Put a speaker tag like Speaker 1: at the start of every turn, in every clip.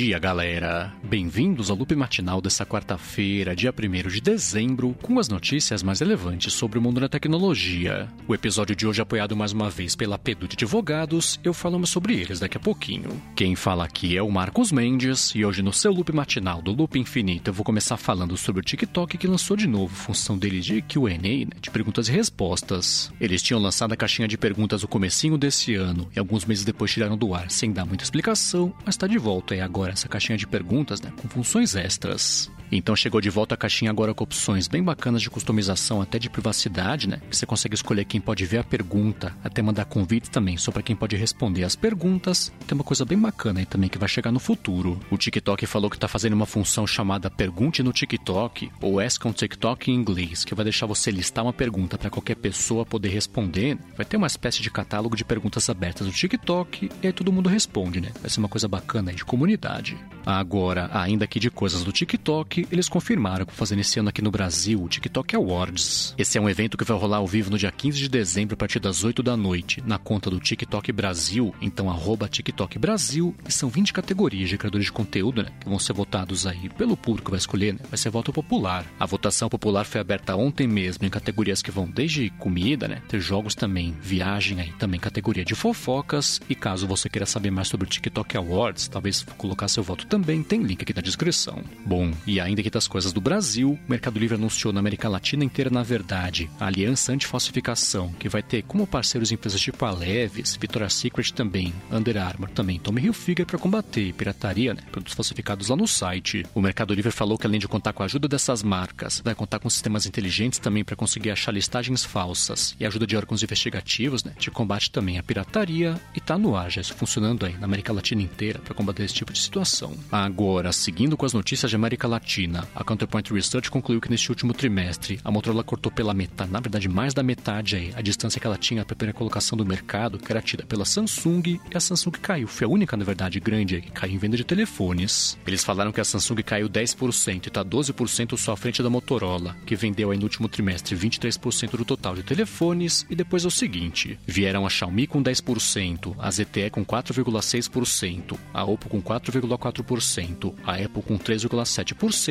Speaker 1: dia, galera! Bem-vindos ao loop matinal dessa quarta-feira, dia 1 de dezembro, com as notícias mais relevantes sobre o mundo da tecnologia. O episódio de hoje é apoiado mais uma vez pela Pedu de Advogados, eu falo sobre eles daqui a pouquinho. Quem fala aqui é o Marcos Mendes, e hoje no seu loop matinal do Loop Infinito eu vou começar falando sobre o TikTok que lançou de novo função dele de Q&A, né, de perguntas e respostas. Eles tinham lançado a caixinha de perguntas no comecinho desse ano, e alguns meses depois tiraram do ar sem dar muita explicação, mas está de volta aí agora essa caixinha de perguntas, né, com funções extras. Então chegou de volta a caixinha agora com opções bem bacanas de customização, até de privacidade, né? Que você consegue escolher quem pode ver a pergunta, até mandar convite também, só para quem pode responder as perguntas. Tem uma coisa bem bacana aí também que vai chegar no futuro. O TikTok falou que tá fazendo uma função chamada Pergunte no TikTok, ou Ask on TikTok em inglês, que vai deixar você listar uma pergunta para qualquer pessoa poder responder. Vai ter uma espécie de catálogo de perguntas abertas no TikTok e aí todo mundo responde, né? Vai ser uma coisa bacana aí de comunidade. Agora, ainda aqui de coisas do TikTok, eles confirmaram que fazendo esse ano aqui no Brasil o TikTok Awards. Esse é um evento que vai rolar ao vivo no dia 15 de dezembro a partir das 8 da noite, na conta do TikTok Brasil, então arroba TikTok Brasil, e são 20 categorias de criadores de conteúdo, né, que vão ser votados aí pelo público que vai escolher, né, vai ser voto popular. A votação popular foi aberta ontem mesmo em categorias que vão desde comida, né, ter jogos também, viagem aí, também categoria de fofocas, e caso você queira saber mais sobre o TikTok Awards, talvez colocar seu voto também, tem link aqui na descrição. Bom, e ainda que das coisas do Brasil, o Mercado Livre anunciou na América Latina inteira, na verdade, a Aliança Antifalsificação, que vai ter como parceiros empresas tipo a Leves, Victoria's Secret também, Under Armour também, Tommy Hilfiger para combater pirataria, né, produtos falsificados lá no site. O Mercado Livre falou que além de contar com a ajuda dessas marcas, vai contar com sistemas inteligentes também para conseguir achar listagens falsas e ajuda de órgãos investigativos, né, de combate também à pirataria e tá no ar já isso funcionando aí na América Latina inteira para combater esse tipo de situação. Agora, seguindo com as notícias de América Latina, a Counterpoint Research concluiu que neste último trimestre a Motorola cortou pela metade, na verdade mais da metade aí, a distância que ela tinha para a primeira colocação do mercado, que era tida pela Samsung, e a Samsung caiu. Foi a única, na verdade, grande aí, que caiu em venda de telefones. Eles falaram que a Samsung caiu 10% e está 12% só à frente da Motorola, que vendeu aí no último trimestre 23% do total de telefones, e depois é o seguinte, vieram a Xiaomi com 10%, a ZTE com 4,6%, a Oppo com 4,4%, a Apple com 3,7%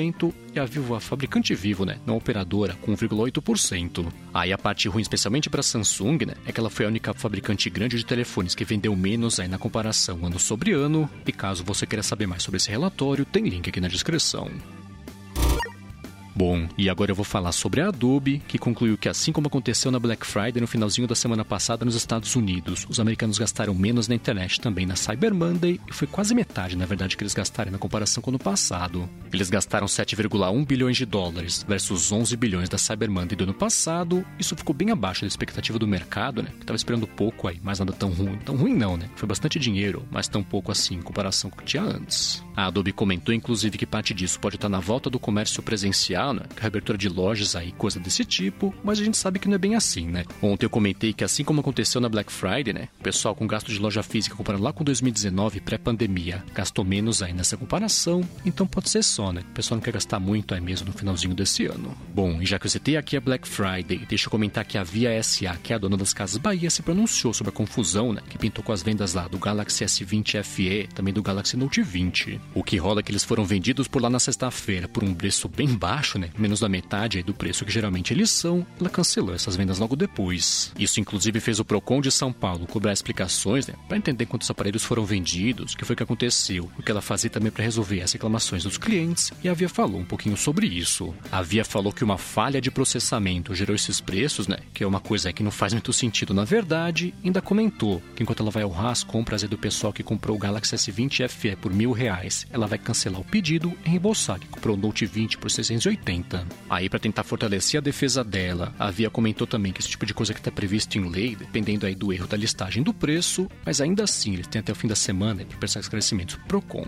Speaker 1: e a Vivo, a fabricante Vivo, né, não operadora, com 1,8%. Aí a parte ruim, especialmente para a Samsung, né, é que ela foi a única fabricante grande de telefones que vendeu menos aí na comparação ano sobre ano. E caso você queira saber mais sobre esse relatório, tem link aqui na descrição. Bom, e agora eu vou falar sobre a Adobe, que concluiu que assim como aconteceu na Black Friday no finalzinho da semana passada nos Estados Unidos, os americanos gastaram menos na internet também na Cyber Monday, e foi quase metade, na verdade, que eles gastaram na comparação com o ano passado. Eles gastaram 7,1 bilhões de dólares versus 11 bilhões da Cyber Monday do ano passado. Isso ficou bem abaixo da expectativa do mercado, né? Que estava esperando pouco aí, mas nada tão ruim. Tão ruim não, né? Foi bastante dinheiro, mas tão pouco assim em comparação com o que tinha antes. A Adobe comentou, inclusive, que parte disso pode estar na volta do comércio presencial, né? Que é reabertura de lojas aí, coisa desse tipo, mas a gente sabe que não é bem assim, né? Ontem eu comentei que assim como aconteceu na Black Friday, né? O pessoal com gasto de loja física comparando lá com 2019, pré-pandemia, gastou menos aí nessa comparação, então pode ser só, né? O pessoal não quer gastar muito aí mesmo no finalzinho desse ano. Bom, e já que eu citei aqui a Black Friday, deixa eu comentar que a Via SA, que é a dona das Casas Bahia, se pronunciou sobre a confusão, né? Que pintou com as vendas lá do Galaxy S20 FE, também do Galaxy Note 20. O que rola é que eles foram vendidos por lá na sexta-feira por um preço bem baixo, né? Menos da metade do preço que geralmente eles são, ela cancelou essas vendas logo depois. Isso inclusive fez o Procon de São Paulo cobrar explicações, né? Para entender quantos aparelhos foram vendidos, o que foi que aconteceu, o que ela fazia também para resolver as reclamações dos clientes, e a Via falou um pouquinho sobre isso. A Via falou que uma falha de processamento gerou esses preços, né? Que é uma coisa que não faz muito sentido na verdade, ainda comentou que enquanto ela vai honrar as compras do pessoal que comprou o Galaxy S20 FE por mil reais, ela vai cancelar o pedido e reembolsar que comprou o Note 20 por 680. Aí, para tentar fortalecer a defesa dela, a Via comentou também que esse tipo de coisa que está previsto em lei, dependendo aí do erro da listagem do preço, mas ainda assim eles têm até o fim da semana para prestar esclarecimentos pro Procon.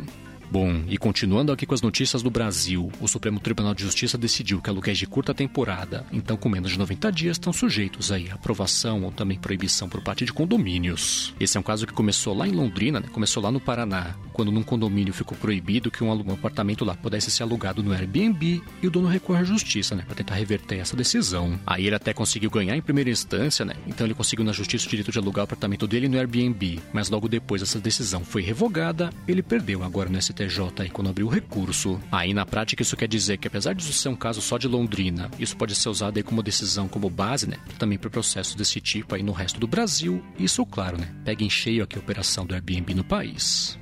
Speaker 1: Bom, e continuando aqui com as notícias do Brasil, o Supremo Tribunal de Justiça decidiu que aluguéis de curta temporada, então com menos de 90 dias, estão sujeitos aí a aprovação ou também proibição por parte de condomínios. Esse é um caso que começou lá em Londrina, né? começou lá no Paraná, quando num condomínio ficou proibido que um, um apartamento lá pudesse ser alugado no Airbnb e o dono recorreu à justiça, né, para tentar reverter essa decisão. Aí ele até conseguiu ganhar em primeira instância, né? Então ele conseguiu na justiça o direito de alugar o apartamento dele no Airbnb, mas logo depois essa decisão foi revogada, ele perdeu agora no STF STJ quando abriu o recurso. Aí na prática isso quer dizer que apesar de isso ser um caso só de Londrina, isso pode ser usado aí como decisão, como base, né? Também para processos desse tipo aí no resto do Brasil. Isso, claro, né? Pega em cheio aqui a operação do Airbnb no país.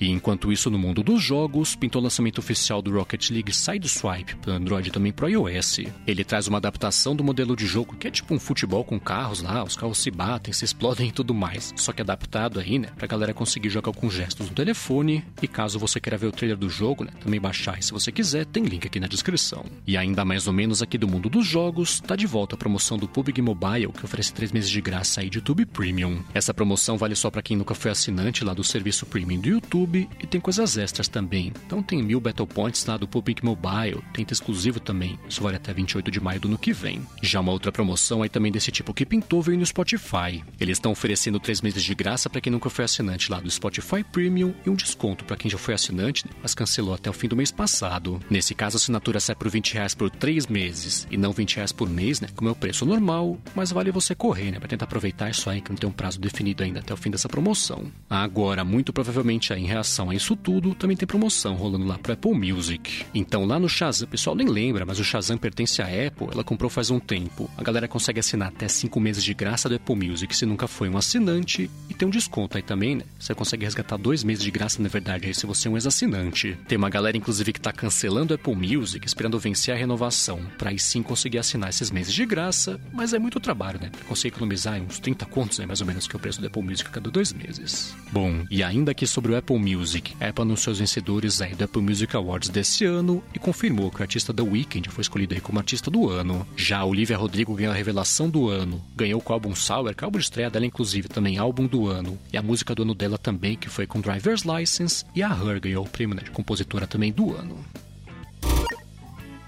Speaker 1: E enquanto isso, no mundo dos jogos, pintou o lançamento oficial do Rocket League Sideswipe para Android e também para iOS. Ele traz uma adaptação do modelo de jogo que é tipo um futebol com carros lá, os carros se batem, se explodem e tudo mais. Só que adaptado aí, né, pra galera conseguir jogar com gestos no telefone. E caso você queira ver o trailer do jogo, né, também baixar e se você quiser, tem link aqui na descrição. E ainda mais ou menos aqui do mundo dos jogos, tá de volta a promoção do PUBG Mobile, que oferece 3 meses de graça aí de YouTube Premium. Essa promoção vale só para quem nunca foi assinante lá do serviço Premium do YouTube E tem coisas extras também. Então tem mil Battle Points lá do PUBG Mobile, tem exclusivo também. Isso vale até 28 de maio do ano que vem. Já uma outra promoção aí também desse tipo que pintou veio no Spotify. Eles estão oferecendo 3 meses de graça para quem nunca foi assinante lá do Spotify Premium e um desconto para quem já foi assinante, mas cancelou até o fim do mês passado. Nesse caso, a assinatura sai por 20 reais por 3 meses e não 20 reais por mês, né? Como é o preço normal, mas vale você correr, né? Pra tentar aproveitar isso aí que não tem um prazo definido ainda até o fim dessa promoção. Agora, muito provavelmente aí em reação a isso tudo, também tem promoção rolando lá pro Apple Music. Então lá no Shazam, o pessoal nem lembra, mas o Shazam pertence à Apple, ela comprou faz um tempo. A galera consegue assinar até 5 meses de graça do Apple Music se nunca foi um assinante. E tem um desconto aí também, né? Você consegue resgatar dois meses de graça, na verdade, aí se você é um ex-assinante. Tem uma galera, inclusive, que tá cancelando o Apple Music, esperando vencer a renovação, pra aí sim conseguir assinar esses meses de graça, mas é muito trabalho, né? Pra conseguir economizar uns 30 contos, né? Mais ou menos, que é o preço do Apple Music a cada dois meses. Bom, e ainda aqui sobre o Apple Music, a Apple anunciou os vencedores aí do Apple Music Awards desse ano e confirmou que o artista The Weeknd foi escolhido aí como artista do ano. Já Olivia Rodrigo ganhou a revelação do ano, ganhou com o álbum Sour, que é o álbum de estreia dela, inclusive, também álbum do ano. E a música do ano dela também, que foi com Driver's License. E a Her ganhou o prêmio né, de compositora também do ano.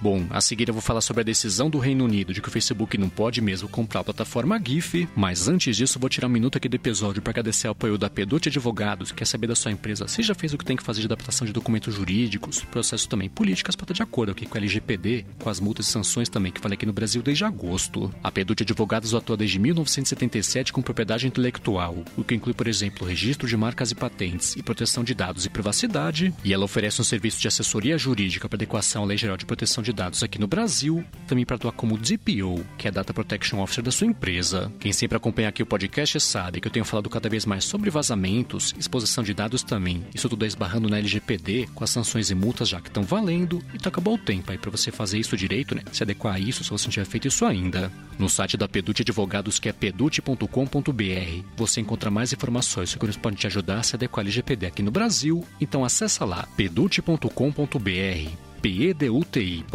Speaker 1: Bom, a seguir eu vou falar sobre a decisão do Reino Unido de que o Facebook não pode mesmo comprar a plataforma GIF, mas antes disso vou tirar um minuto aqui do episódio para agradecer ao apoio da Pedute Advogados, que quer saber da sua empresa se já fez o que tem que fazer de adaptação de documentos jurídicos, processos também políticas para estar de acordo aqui com a LGPD, com as multas e sanções também que falei aqui no Brasil desde agosto. A Pedute Advogados atua desde 1977 com propriedade intelectual, o que inclui, por exemplo, registro de marcas e patentes e proteção de dados e privacidade, e ela oferece um serviço de assessoria jurídica para adequação à Lei Geral de Proteção de de dados aqui no Brasil, também para atuar como DPO, que é Data Protection Officer da sua empresa. Quem sempre acompanha aqui o podcast sabe que eu tenho falado cada vez mais sobre vazamentos, exposição de dados também. Isso tudo é esbarrando na LGPD, com as sanções e multas já que estão valendo, e tá acabou o tempo aí para você fazer isso direito, né? Se adequar a isso se você não tiver feito isso ainda. No site da Pedute Advogados, que é pedute.com.br, você encontra mais informações sobre como podem te ajudar a se adequar à LGPD aqui no Brasil. Então acessa lá pedute.com.br peduti.com.br.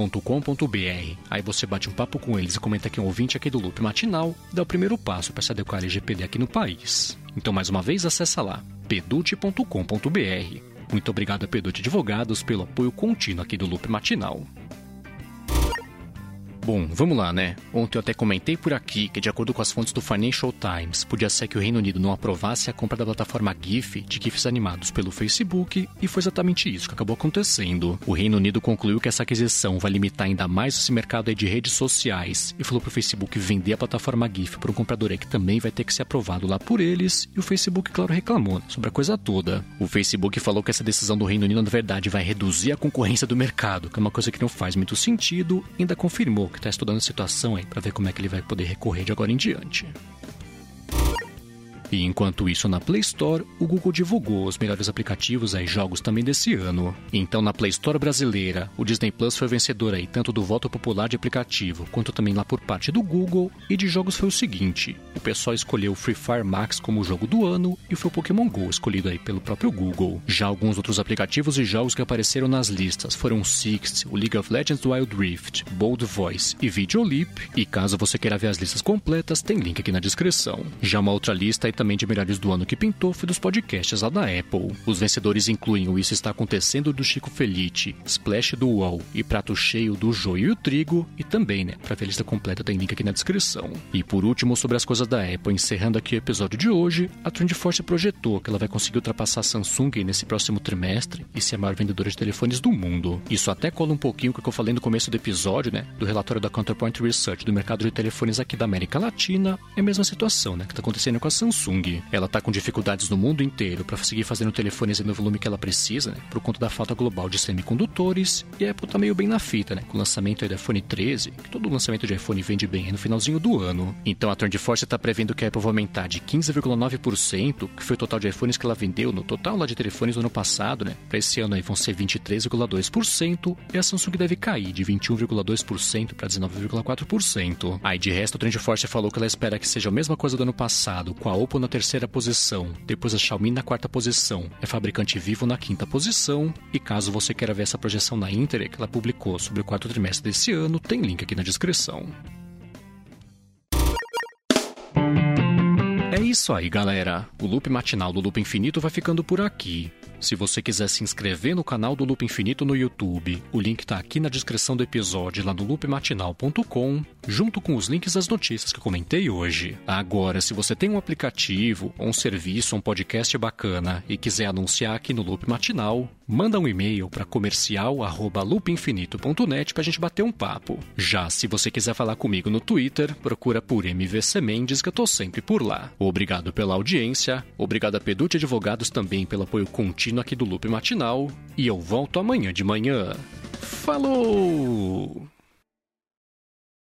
Speaker 1: Aí você bate um papo com eles e comenta que é um ouvinte aqui do Loop Matinal, dá o primeiro passo para se adequar ao LGPD aqui no país. Então, mais uma vez, acessa lá, pedute.com.br. Muito obrigado a Pedute Advogados pelo apoio contínuo aqui do Loop Matinal. Bom, vamos lá, né? Ontem eu até comentei por aqui que, de acordo com as fontes do Financial Times, podia ser que o Reino Unido não aprovasse a compra da plataforma GIF de GIFs animados pelo Facebook, e foi exatamente isso que acabou acontecendo. O Reino Unido concluiu que essa aquisição vai limitar ainda mais esse mercado de redes sociais e falou para o Facebook vender a plataforma GIF para um comprador que também vai ter que ser aprovado lá por eles, e o Facebook, claro, reclamou sobre a coisa toda. O Facebook falou que essa decisão do Reino Unido, na verdade, vai reduzir a concorrência do mercado, que é uma coisa que não faz muito sentido, ainda confirmou que está estudando a situação aí para ver como é que ele vai poder recorrer de agora em diante. E enquanto isso, na Play Store, o Google divulgou os melhores aplicativos e jogos também desse ano. Então, na Play Store brasileira, o Disney Plus foi vencedor aí tanto do voto popular de aplicativo, quanto também lá por parte do Google. E de jogos foi o seguinte: o pessoal escolheu Free Fire Max como jogo do ano e foi o Pokémon Go escolhido aí pelo próprio Google. Já alguns outros aplicativos e jogos que apareceram nas listas foram Six, o League of Legends Wild Rift, Bold Voice e Videolip. E caso você queira ver as listas completas, tem link aqui na descrição. Já uma outra lista também de melhores do ano que pintou foi dos podcasts lá da Apple. Os vencedores incluem o Isso Está Acontecendo do Chico Felite, Splash do UOL e Prato Cheio do Joio e o Trigo, e também, né, pra ver a lista completa tem link aqui na descrição. E por último, sobre as coisas da Apple, encerrando aqui o episódio de hoje, a TrendForce projetou que ela vai conseguir ultrapassar a Samsung nesse próximo trimestre e ser a maior vendedora de telefones do mundo. Isso até cola um pouquinho com o que eu falei no começo do episódio, né, do relatório da Counterpoint Research do mercado de telefones aqui da América Latina. É a mesma situação, né, que tá acontecendo com a Samsung Samsung. Ela tá com dificuldades no mundo inteiro para conseguir fazer no telefone no volume que ela precisa, né? Por conta da falta global de semicondutores. E a Apple tá meio bem na fita, né? Com o lançamento do iPhone 13, que todo lançamento de iPhone vende bem no finalzinho do ano. Então a TrendForce está prevendo que a Apple vai aumentar de 15,9%, que foi o total de iPhones que ela vendeu no total lá de telefones do ano passado, né? Para esse ano aí vão ser 23,2% e a Samsung deve cair de 21,2% para 19,4%. Aí de resto, a TrendForce falou que ela espera que seja a mesma coisa do ano passado, com a Oppo na terceira posição, depois a Xiaomi na quarta posição, é fabricante Vivo na quinta posição. E caso você queira ver essa projeção na Inter que ela publicou sobre o quarto trimestre desse ano, tem link aqui na descrição. É isso aí, galera. O loop matinal do Loop Infinito vai ficando por aqui. Se você quiser se inscrever no canal do Loop Infinito no YouTube, o link está aqui na descrição do episódio lá no loopmatinal.com, junto com os links das notícias que comentei hoje. Agora, se você tem um aplicativo, um serviço, um podcast bacana e quiser anunciar aqui no Loop Matinal, manda um e-mail para comercial@loopinfinito.net para a gente bater um papo. Já se você quiser falar comigo no Twitter, procura por MVC Mendes que eu tô sempre por lá. Obrigado pela audiência, obrigado a Pedute Advogados também pelo apoio contínuo aqui do Loop Matinal e eu volto amanhã de manhã. Falou!